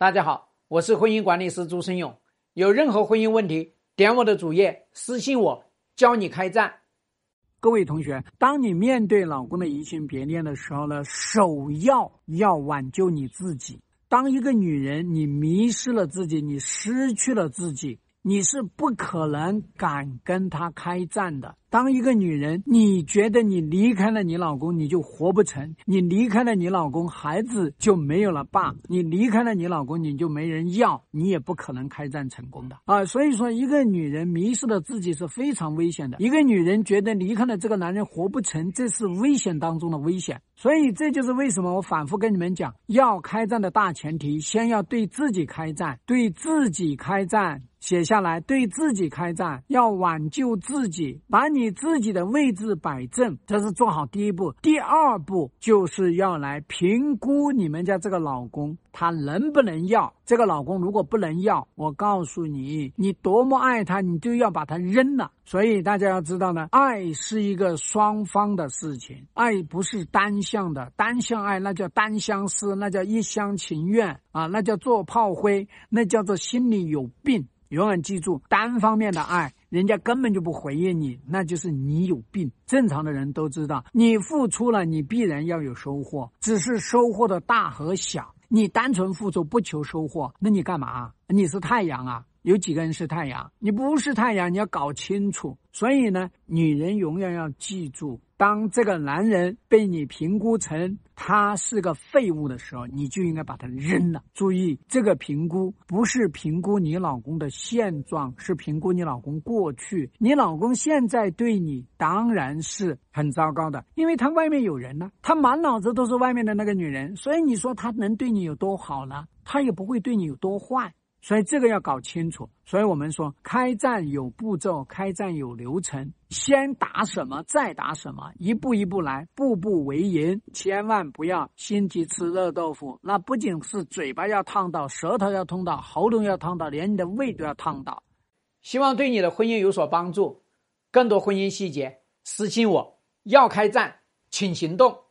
大家好，我是婚姻管理师朱生勇。有任何婚姻问题，点我的主页私信我，教你开战。各位同学，当你面对老公的移情别恋的时候呢，首要要挽救你自己。当一个女人你迷失了自己，你失去了自己。你是不可能敢跟他开战的。当一个女人，你觉得你离开了你老公，你就活不成；你离开了你老公，孩子就没有了爸；你离开了你老公，你就没人要，你也不可能开战成功的啊！所以说，一个女人迷失了自己是非常危险的。一个女人觉得离开了这个男人活不成，这是危险当中的危险。所以这就是为什么我反复跟你们讲，要开战的大前提，先要对自己开战，对自己开战。写下来，对自己开战，要挽救自己，把你你自己的位置摆正，这是做好第一步。第二步就是要来评估你们家这个老公，他能不能要。这个老公如果不能要，我告诉你，你多么爱他，你就要把他扔了。所以大家要知道呢，爱是一个双方的事情，爱不是单向的，单向爱那叫单相思，那叫一厢情愿啊，那叫做炮灰，那叫做心里有病。永远记住，单方面的爱，人家根本就不回应你，那就是你有病。正常的人都知道，你付出了，你必然要有收获，只是收获的大和小。你单纯付出不求收获，那你干嘛？你是太阳啊？有几个人是太阳？你不是太阳，你要搞清楚。所以呢，女人永远要记住。当这个男人被你评估成他是个废物的时候，你就应该把他扔了。注意，这个评估不是评估你老公的现状，是评估你老公过去。你老公现在对你当然是很糟糕的，因为他外面有人呢，他满脑子都是外面的那个女人，所以你说他能对你有多好呢？他也不会对你有多坏。所以这个要搞清楚。所以我们说，开战有步骤，开战有流程，先打什么，再打什么，一步一步来，步步为营。千万不要心急吃热豆腐，那不仅是嘴巴要烫到，舌头要痛到，喉咙要烫到，连你的胃都要烫到。希望对你的婚姻有所帮助。更多婚姻细节，私信我。要开战，请行动。